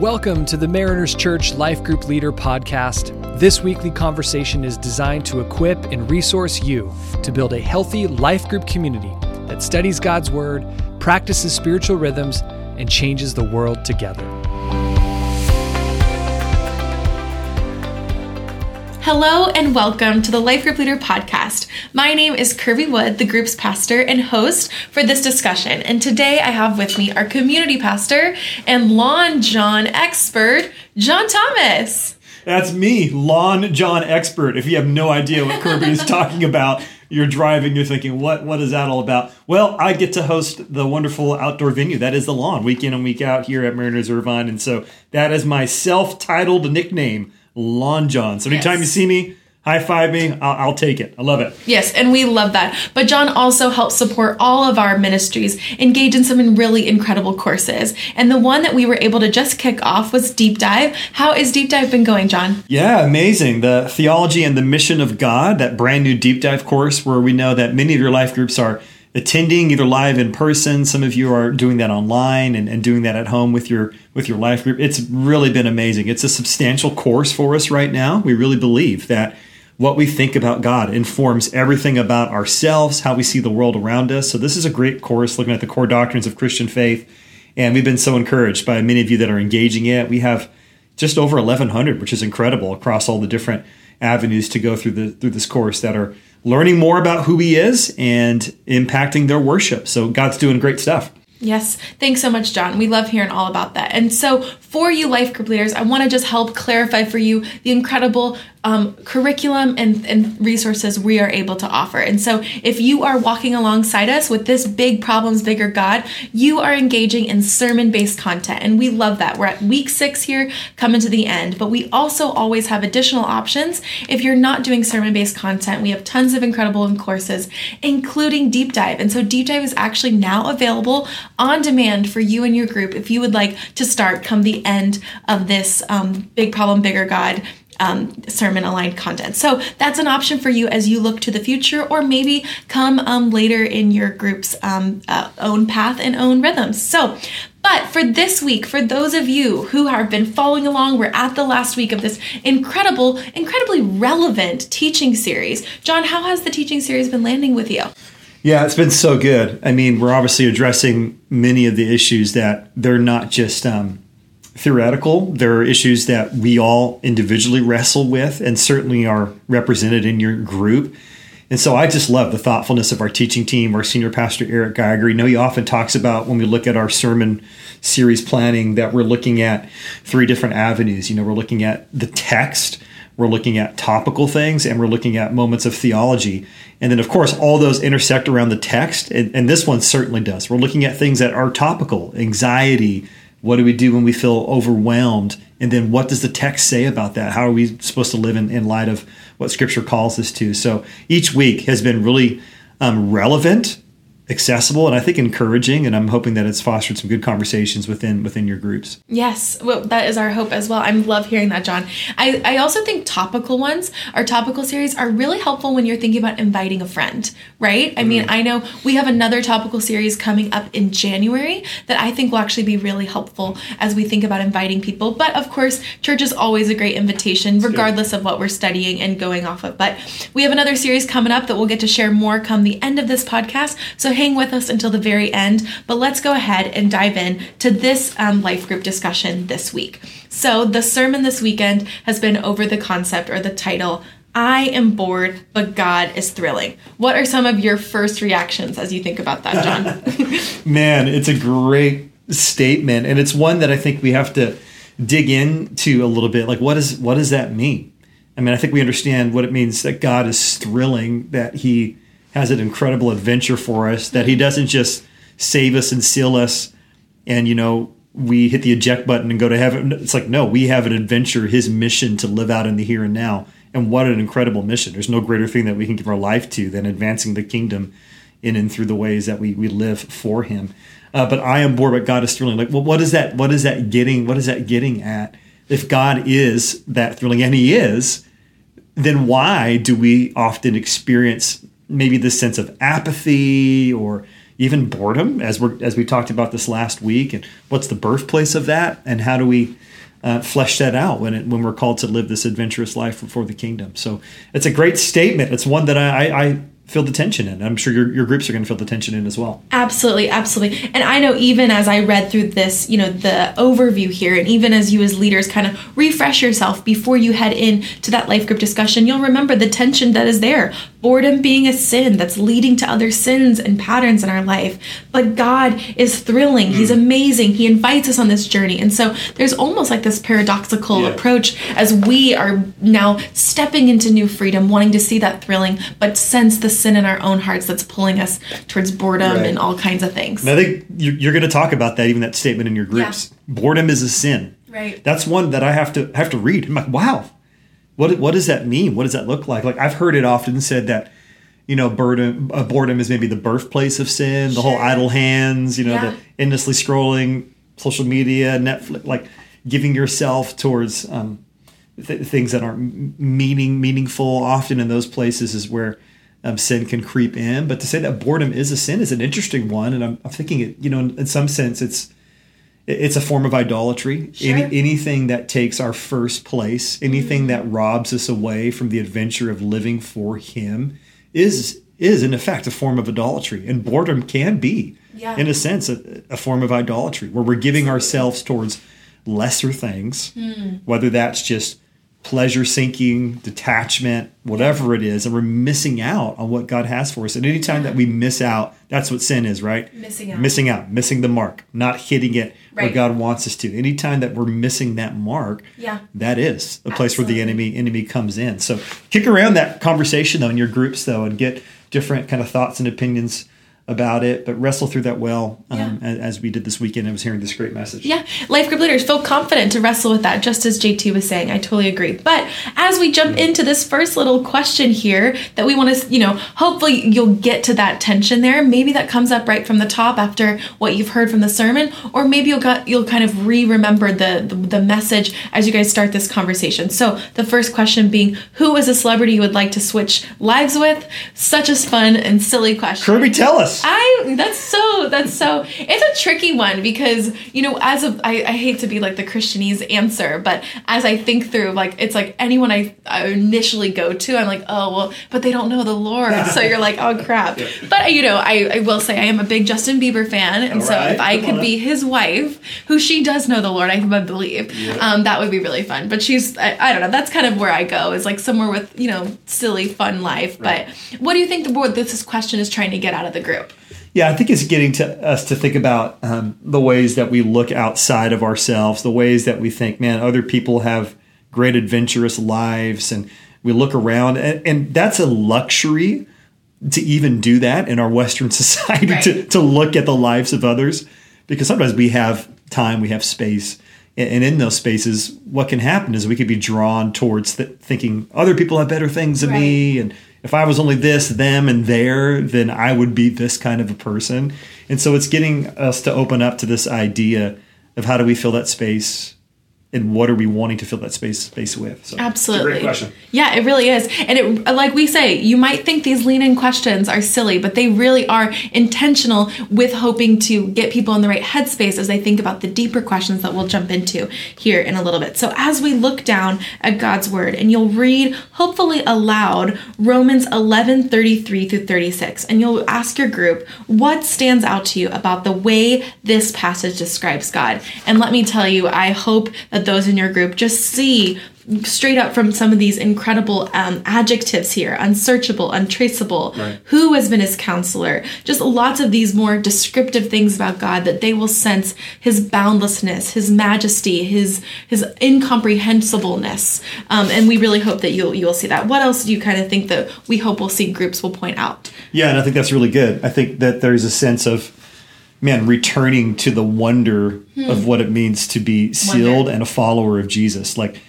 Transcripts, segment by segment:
Welcome to the Mariners Church Life Group Leader Podcast. This weekly conversation is designed to equip and resource you to build a healthy life group community that studies God's Word, practices spiritual rhythms, and changes the world together. Hello and welcome to the Life Group Leader Podcast. My name is Kirby Wood, the group's pastor and host for this discussion. And today I have with me our community pastor and lawn John expert, John Thomas. That's me, lawn John expert. If you have no idea what Kirby is talking about, you're driving, you're thinking, what what is that all about? Well, I get to host the wonderful outdoor venue that is the lawn, week in and week out here at Mariners Irvine. And so that is my self-titled nickname Lawn John. So anytime yes. you see me, high five me. I'll, I'll, take it. I love it. Yes, and we love that. But John also helps support all of our ministries, engage in some really incredible courses. And the one that we were able to just kick off was Deep Dive. How is Deep Dive been going, John? Yeah, amazing. The Theology and the Mission of God, that brand new Deep Dive course where we know that many of your life groups are attending either live in person some of you are doing that online and, and doing that at home with your with your life. Group it's really been amazing. It's a substantial course for us right now. We really believe that what we think about god informs everything about ourselves how we see the world around us. So this is a great course looking at the core doctrines of christian faith. And we've been so encouraged by many of you that are engaging it. We have just over 1100 which is incredible across all the different avenues to go through the through this course that are learning more about who he is and impacting their worship. So God's doing great stuff. Yes, thanks so much, John. We love hearing all about that. And so, for you life group leaders, I want to just help clarify for you the incredible um, curriculum and, and resources we are able to offer. And so, if you are walking alongside us with this big problems, bigger God, you are engaging in sermon based content. And we love that. We're at week six here, coming to the end, but we also always have additional options. If you're not doing sermon based content, we have tons of incredible courses, including Deep Dive. And so, Deep Dive is actually now available on demand for you and your group if you would like to start come the end of this um, Big Problem, Bigger God um, sermon aligned content. So that's an option for you as you look to the future, or maybe come um, later in your group's um, uh, own path and own rhythms. So, but for this week, for those of you who have been following along, we're at the last week of this incredible, incredibly relevant teaching series. John, how has the teaching series been landing with you? Yeah, it's been so good. I mean, we're obviously addressing many of the issues that they're not just um, theoretical. There are issues that we all individually wrestle with and certainly are represented in your group. And so I just love the thoughtfulness of our teaching team, our senior pastor, Eric Geiger. You know, he often talks about when we look at our sermon series planning that we're looking at three different avenues. You know, we're looking at the text, we're looking at topical things, and we're looking at moments of theology. And then, of course, all those intersect around the text. And, and this one certainly does. We're looking at things that are topical, anxiety, what do we do when we feel overwhelmed? And then what does the text say about that? How are we supposed to live in, in light of what Scripture calls us to? So each week has been really um, relevant accessible and I think encouraging. And I'm hoping that it's fostered some good conversations within within your groups. Yes, well, that is our hope as well. I love hearing that, John. I, I also think topical ones, our topical series, are really helpful when you're thinking about inviting a friend, right? I mean, mm. I know we have another topical series coming up in January that I think will actually be really helpful as we think about inviting people. But of course, church is always a great invitation, regardless of what we're studying and going off of. But we have another series coming up that we'll get to share more come the end of this podcast. So hang with us until the very end, but let's go ahead and dive in to this um, life group discussion this week. So, the sermon this weekend has been over the concept or the title I am bored, but God is thrilling. What are some of your first reactions as you think about that, John? Man, it's a great statement, and it's one that I think we have to dig into a little bit. Like, what is what does that mean? I mean, I think we understand what it means that God is thrilling, that He has an incredible adventure for us that he doesn't just save us and seal us and you know we hit the eject button and go to heaven. It's like no we have an adventure his mission to live out in the here and now. And what an incredible mission. There's no greater thing that we can give our life to than advancing the kingdom in and through the ways that we, we live for him. Uh, but i am bored but god is thrilling. Like well what is that what is that getting what is that getting at? If god is that thrilling and he is then why do we often experience maybe this sense of apathy or even boredom, as we as we talked about this last week, and what's the birthplace of that, and how do we uh, flesh that out when it, when we're called to live this adventurous life before the kingdom. So it's a great statement. It's one that I, I, I feel the tension in. I'm sure your, your groups are going to feel the tension in as well. Absolutely, absolutely. And I know even as I read through this, you know, the overview here, and even as you as leaders kind of refresh yourself before you head in to that life group discussion, you'll remember the tension that is there. Boredom being a sin that's leading to other sins and patterns in our life. But God is thrilling. Mm. He's amazing. He invites us on this journey. And so there's almost like this paradoxical yeah. approach as we are now stepping into new freedom, wanting to see that thrilling, but sense the sin in our own hearts that's pulling us towards boredom right. and all kinds of things. And I think you're going to talk about that, even that statement in your groups. Yeah. Boredom is a sin. Right. That's one that I have to have to read. I'm like, wow, what what does that mean? What does that look like? Like I've heard it often said that you know, boredom, uh, boredom is maybe the birthplace of sin, the sure. whole idle hands, you know, yeah. the endlessly scrolling social media, Netflix, like giving yourself towards um, th- things that aren't meaning meaningful. Often in those places is where um, sin can creep in. But to say that boredom is a sin is an interesting one, and I'm, I'm thinking it. You know, in, in, some sense, it's it's a form of idolatry. Sure. Any, anything that takes our first place, anything mm-hmm. that robs us away from the adventure of living for Him, is is in effect a form of idolatry. And boredom can be, yeah. in a sense, a, a, form of idolatry, where we're giving ourselves towards lesser things, mm. whether that's just pleasure seeking, detachment, whatever it is, and we're missing out on what God has for us. And anytime that we miss out, that's what sin is, right? Missing out. Missing out, missing the mark, not hitting it right. where God wants us to. Anytime that we're missing that mark, yeah. that is a place Absolutely. where the enemy enemy comes in. So kick around that conversation though in your groups though and get different kind of thoughts and opinions about it, but wrestle through that well um, yeah. as, as, we did this weekend. I was hearing this great message. Yeah, life group leaders feel confident to wrestle with that, just as JT was saying. I totally agree. But as we jump into this first little question here, that we want to, you know, hopefully you'll get to that tension there. Maybe that comes up right from the top after what you've heard from the sermon, or maybe you'll got you'll kind of re-remember the, the the message as you guys start this conversation. So the first question being, who is a celebrity you would like to switch lives with? Such a fun and silly question. Kirby, tell us. I that's so that's so it's a tricky one because you know as a I, I hate to be like the Christianese answer, but as I think through like it's like anyone I, I initially go to, I'm like oh well, but they don't know the Lord, so you're like oh crap. But you know I, I will say I am a big Justin Bieber fan, and All so right. if I could be his wife, who she does know the Lord, I believe, yeah. um, that would be really fun. But she's I, I, don't know that's kind of where I go is like somewhere with you know silly fun life. Right. But what do you think the board this question is trying to get out of the group? Yeah, I think it's getting to us to think about um, the ways that we look outside of ourselves, the ways that we think, man, other people have great adventurous lives, and we look around, and, and that's a luxury to even do that in our Western society right. to, to look at the lives of others, because sometimes we have time, we have space, and in those spaces, what can happen is we could be drawn towards th- thinking other people have better things than right. me, and if I was only this, them, and there, then I would be this kind of a person. And so it's getting us to open up to this idea of how do we fill that space and what are we wanting to fill that space space with? So, Absolutely. Great question. Yeah, it really is. And it like we say, you might think these lean in questions are silly, but they really are intentional with hoping to get people in the right headspace as they think about the deeper questions that we'll jump into here in a little bit. So as we look down at God's word and you'll read hopefully aloud Romans 11 33 through 36 and you'll ask your group what stands out to you about the way this passage describes God. And let me tell you, I hope that that those in your group just see straight up from some of these incredible um, adjectives here unsearchable untraceable. Right. who has been his counselor? Just lots of these more descriptive things about god that they will sense his boundlessness his majesty his his incomprehensibleness. Um, and we really hope that you'll you'll see that. What else do you kind of think that we hope we'll see groups will point out? Yeah and i think that's really good. I think that there's a sense of man, returning to the wonder hmm. of what it means to be sealed wonder. and a follower of Jesus. Like,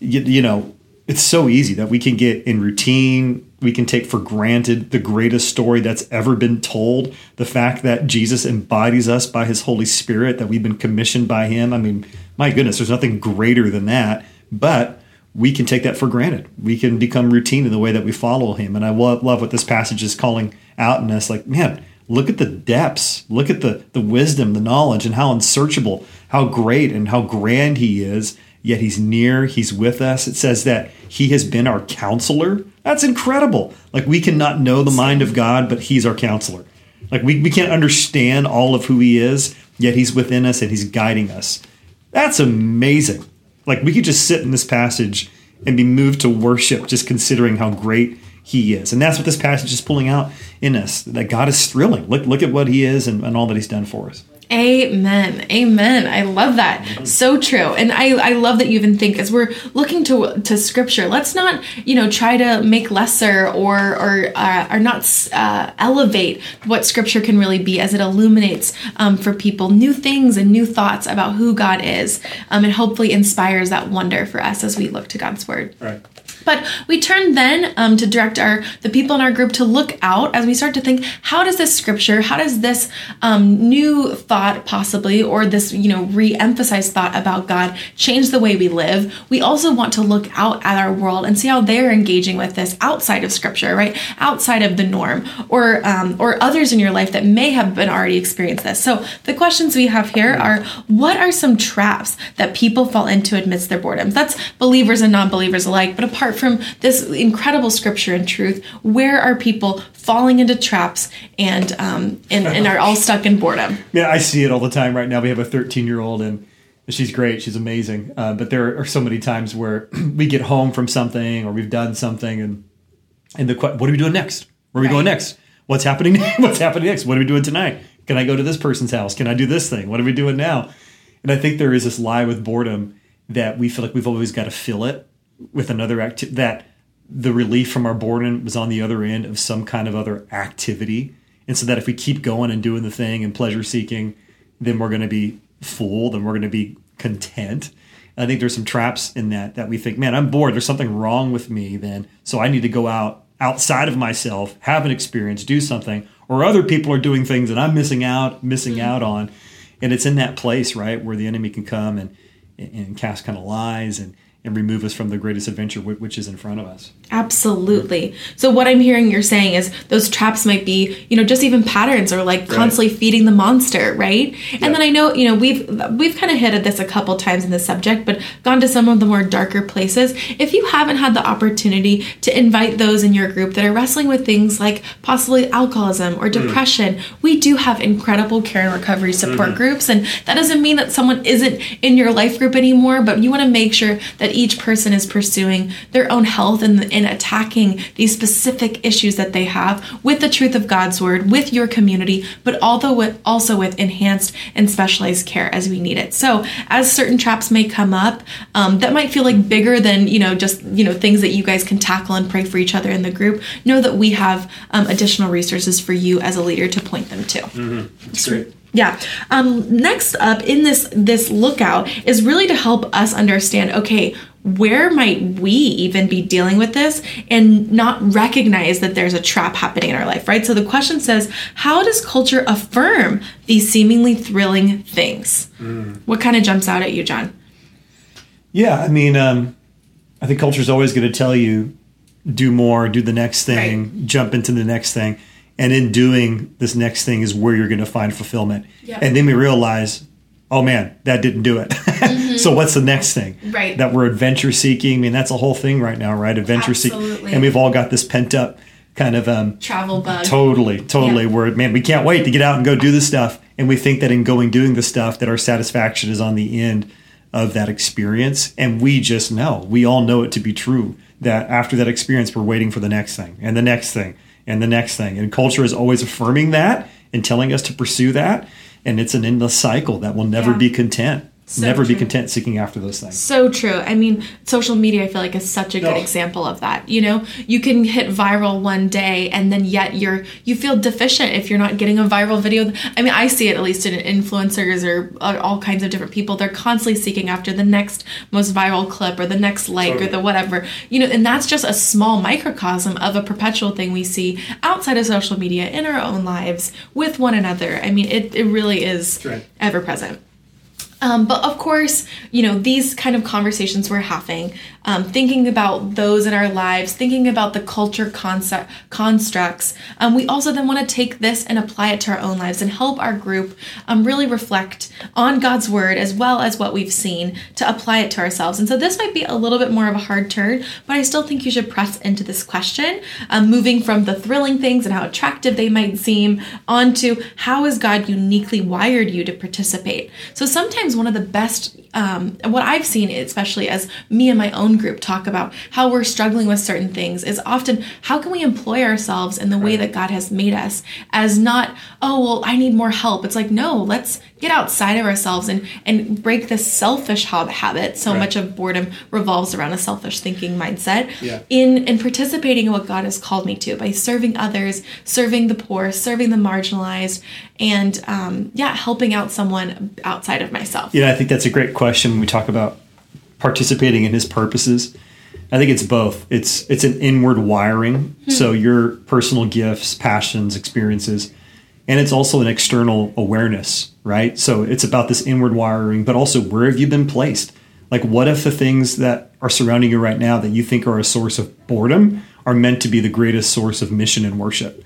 you, you, know, it's so easy that we can get in routine. We can take for granted the greatest story that's ever been told. The fact that Jesus embodies us by his Holy Spirit, that we've been commissioned by him. I mean, my goodness, there's nothing greater than that. But we can take that for granted. We can become routine in the way that we follow him. And I love, love what this passage is calling out in us like, man, look at the depths, look at the the wisdom, the knowledge, and how unsearchable, how great and how grand He is. Yet He's near, He's with us. It says that He has been our counselor. That's incredible. Like we cannot know the mind of God, but He's our counselor. Like we, we can't understand all of who He is, yet He's within us and He's guiding us. That's amazing. Like we could just sit in this passage and be moved to worship just considering how great he is. And that's what this passage is pulling out in us that God is thrilling. Look, look at what he is and, and all that he's done for us. Amen. Amen. I love that. So true. And I, I love that you even think as we're looking to to scripture, let's not, you know, try to make lesser or or uh, or not uh, elevate what scripture can really be as it illuminates um, for people new things and new thoughts about who God is um, and hopefully inspires that wonder for us as we look to God's word. Right. But we turn then um, to direct our the people in our group to look out as we start to think, how does this scripture, how does this um, new thought possibly, or this you know re-emphasized thought about God change the way we live? We also want to look out at our world and see how they're engaging with this outside of scripture, right? Outside of the norm, or um, or others in your life that may have been already experienced this. So the questions we have here are: What are some traps that people fall into amidst their boredoms? That's believers and non-believers alike, but apart from this incredible scripture and truth, where are people falling into traps and um, and, and are all stuck in boredom? Yeah, I see it all the time right now. We have a 13 year old and she's great. She's amazing. Uh, but there are so many times where we get home from something or we've done something and and the what are we doing next? Where are we Right. going next? What's happening? What's happening next? What are we doing tonight? Can I go to this person's house? Can I do this thing? What are we doing now? And I think there is this lie with boredom that we feel like we've always got to fill it with another activity. That the relief from our boredom was on the other end of some kind of other activity. And so that if we keep going and doing the thing and pleasure seeking, then we're going to be full, then we're going to be content. And I think there's some traps in that that we think, man, I'm bored. There's something wrong with me then. So I need to go out outside of myself, have an experience, do something, or other people are doing things that I'm missing out, missing mm-hmm. out on. And it's in that place, right, where the enemy can come and and cast kind of lies and and remove us from the greatest adventure which is in front of us. Absolutely. So what I'm hearing you're saying is those traps might be, you know, just even patterns or like constantly feeding the monster, right? And then I know, you know, we've we've kind of hit at this a couple times in the subject, but gone to some of the more darker places. If you haven't had the opportunity to invite those in your group that are wrestling with things like possibly alcoholism or mm-hmm. depression, we do have incredible care and recovery support mm-hmm. groups and that doesn't mean that someone isn't in your life group anymore, but you want to make sure that each person is pursuing their own health and, and attacking these specific issues that they have with the truth of God's word, with your community, but although with, also with enhanced and specialized care as we need it. So, as certain traps may come up, um, that might feel like bigger than you know just you know things that you guys can tackle and pray for each other in the group. Know that we have um, additional resources for you as a leader to point them to. That's great. Yeah. Um, next up in this this lookout is really to help us understand. Okay, where might we even be dealing with this and not recognize that there's a trap happening in our life, right? So the question says, how does culture affirm these seemingly thrilling things? What kind of jumps out at you, John? Yeah, I mean, um, I think culture is always going to tell you do more, do the next thing, Right. jump into the next thing, and in doing this next thing is where you're going to find fulfillment. Yeah. And then we realize, oh man, that didn't do it. so what's the next thing? Mm-hmm. Right. That we're adventure seeking. I mean, that's a whole thing right now, right? Adventure seeking, and we've all got this pent up kind of um, Travel bug. Totally, totally. Yeah. Where man, we can't wait to get out and go do this stuff, and we think that in going doing the stuff, that our satisfaction is on the end of that experience, and we just know, we all know it to be true that after that experience, we're waiting for the next thing, and the next thing, and the next thing, and culture is always affirming that and telling us to pursue that, and it's an endless cycle that will never Yeah. be content, So never be content seeking after those things. So true. I mean, social media, I feel like, is such a good No. example of that. You know, you can hit viral one day, and then yet you're you feel deficient if you're not getting a viral video. I mean, I see it at least in influencers or uh, all kinds of different people. They're constantly seeking after the next most viral clip or the next like or the whatever. You know, and that's just a small microcosm of a perpetual thing we see outside of social media in our own lives with one another. I mean, it it really is right. ever present. Um, but of course, you know, these kind of conversations we're having, um, thinking about those in our lives, thinking about the culture concept, constructs, um, we also then want to take this and apply it to our own lives and help our group um, really reflect on God's word as well as what we've seen to apply it to ourselves. And so this might be a little bit more of a hard turn, but I still think you should press into this question, um, moving from the thrilling things and how attractive they might seem onto how has God uniquely wired you to participate. So sometimes one of the best um, what I've seen, especially as me and my own group talk about how we're struggling with certain things, is often how can we employ ourselves in the way that God has made us as not, oh, well, I need more help. It's like, no, let's get outside of ourselves and, and break this selfish hob- habit. So Right. much of boredom revolves around a selfish thinking mindset Yeah. in, in participating in what God has called me to by serving others, serving the poor, serving the marginalized, and um, yeah, helping out someone outside of myself. Yeah, I think that's a great question when we talk about participating in his purposes. I think it's both. It's it's an inward wiring, hmm. so your personal gifts, passions, experiences, and it's also an external awareness, right? So it's about this inward wiring, but also where have you been placed? Like what if the things that are surrounding you right now that you think are a source of boredom are meant to be the greatest source of mission and worship?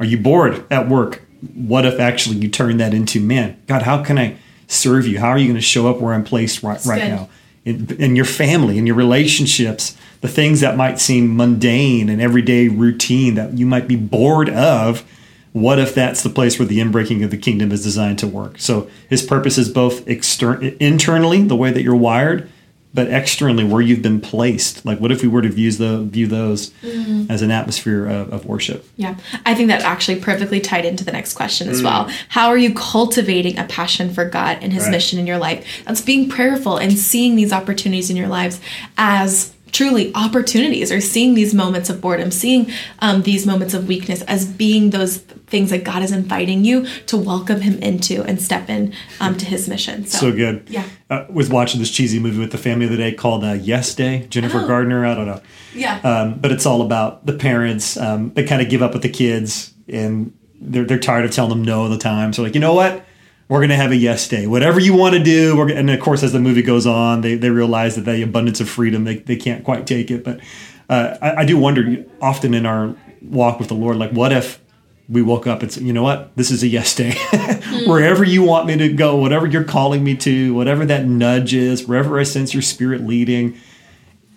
Are you bored at work? What if actually you turn that into, man, God, how can I serve you? How are you going to show up where I'm placed right, right now? In, in your family, in your relationships, the things that might seem mundane and everyday routine that you might be bored of. What if that's the place where the inbreaking of the kingdom is designed to work? So his purpose is both extern- internally, the way that you're wired, but externally, where you've been placed. Like, what if we were to view, the, view those mm-hmm. as an atmosphere of, of worship? Yeah, I think that actually perfectly tied into the next question as well. Mm. How are you cultivating a passion for God and His Right. mission in your life? That's being prayerful and seeing these opportunities in your lives as truly opportunities or seeing these moments of boredom seeing um, these moments of weakness as being those things that god is inviting you to welcome him into and step in um, to his mission so, So good. yeah Uh, was watching this cheesy movie with the family the other day called uh, Yes Day. Jennifer Oh. Gardner. I don't know. yeah Um, but it's all about the parents. Um, they kind of give up with the kids, and they're they're tired of telling them no all the time. So like, you know what? We're gonna have a yes day. Whatever you want to do. We're and of course, as the movie goes on, they, they realize that the abundance of freedom they, they can't quite take it. But uh, I, I do wonder often in our walk with the Lord, like, what if we woke up and said, you know what, this is a yes day. Wherever you want me to go, whatever you're calling me to, whatever that nudge is, wherever I sense your spirit leading,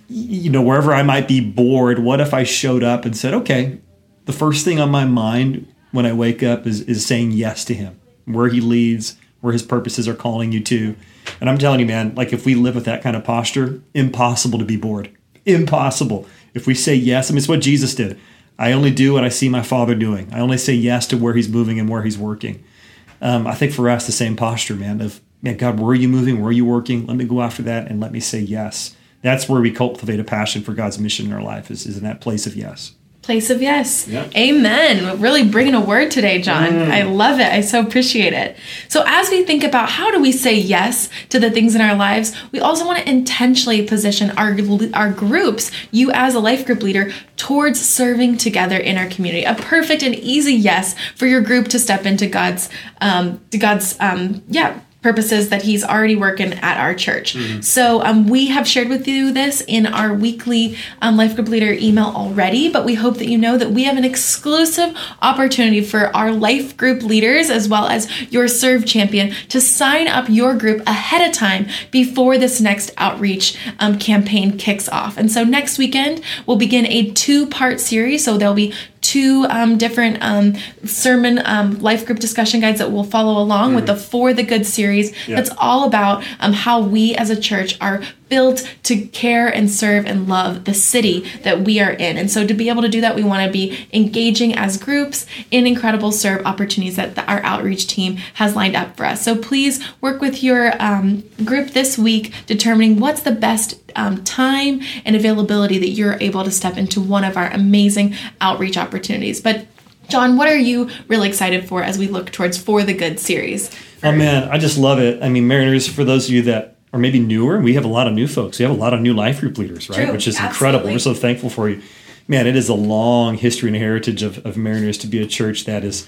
you know, wherever I might be bored, what if I showed up and said, okay, the first thing on my mind when I wake up is, is saying yes to him, where he leads, where his purposes are calling you to. And I'm telling you, man, like if we live with that kind of posture, impossible to be bored. Impossible. If we say yes, I mean, it's what Jesus did. I only do what I see my father doing. I only say yes to where he's moving and where he's working. Um, I think for us, the same posture, man, of, man, God, where are you moving? Where are you working? Let me go after that and let me say yes. That's where we cultivate a passion for God's mission in our life, is, is in that place of yes. Place of yes. Yeah. amen. We're really bringing a word today john. I love it. I so appreciate it. So as we think about how do we say yes to the things in our lives we also want to intentionally position our our groups you as a life group leader towards serving together in our community. A perfect and easy yes for your group to step into god's um god's um yeah purposes that he's already working at our church. So um, we have shared with you this in our weekly um, life group leader email already, but we hope that you know that we have an exclusive opportunity for our life group leaders as well as your serve champion to sign up your group ahead of time before this next outreach um, campaign kicks off. And so next weekend we'll begin a two-part series. So there'll be two um, different um, sermon um, life group discussion guides that will follow along with the For the Good series. Yeah. That's all about um, how we as a church are built to care and serve and love the city that we are in. And so to be able to do that, we want to be engaging as groups in incredible serve opportunities that the, our outreach team has lined up for us. So please work with your um, group this week, determining what's the best um, time and availability that you're able to step into one of our amazing outreach opportunities. But John, what are you really excited for as we look towards For the Good series? Oh man, I just love it. I mean, Mariners, for those of you that are maybe newer, we have a lot of new folks. We have a lot of new life group leaders, right? True, Which is incredible. We're so thankful for you. Man, it is a long history and heritage of, of Mariners to be a church that is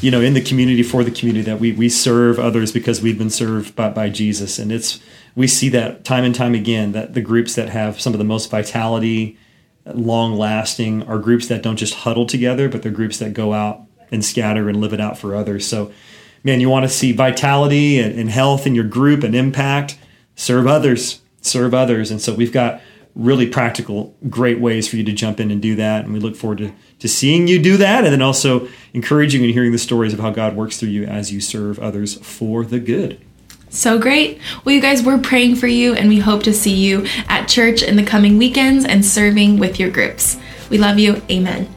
you know, in the community for the community that we we serve others because we've been served by, by Jesus, and it's we see that time and time again that the groups that have some of the most vitality, long lasting, are groups that don't just huddle together, but they're groups that go out and scatter and live it out for others. So, man, you want to see vitality and, and health in your group and impact. Serve others, serve others, and so we've got really practical, great ways for you to jump in and do that. And we look forward to, to seeing you do that and then also encouraging and hearing the stories of how God works through you as you serve others for the good. So great. Well, you guys, we're praying for you and we hope to see you at church in the coming weekends and serving with your groups. We love you. Amen.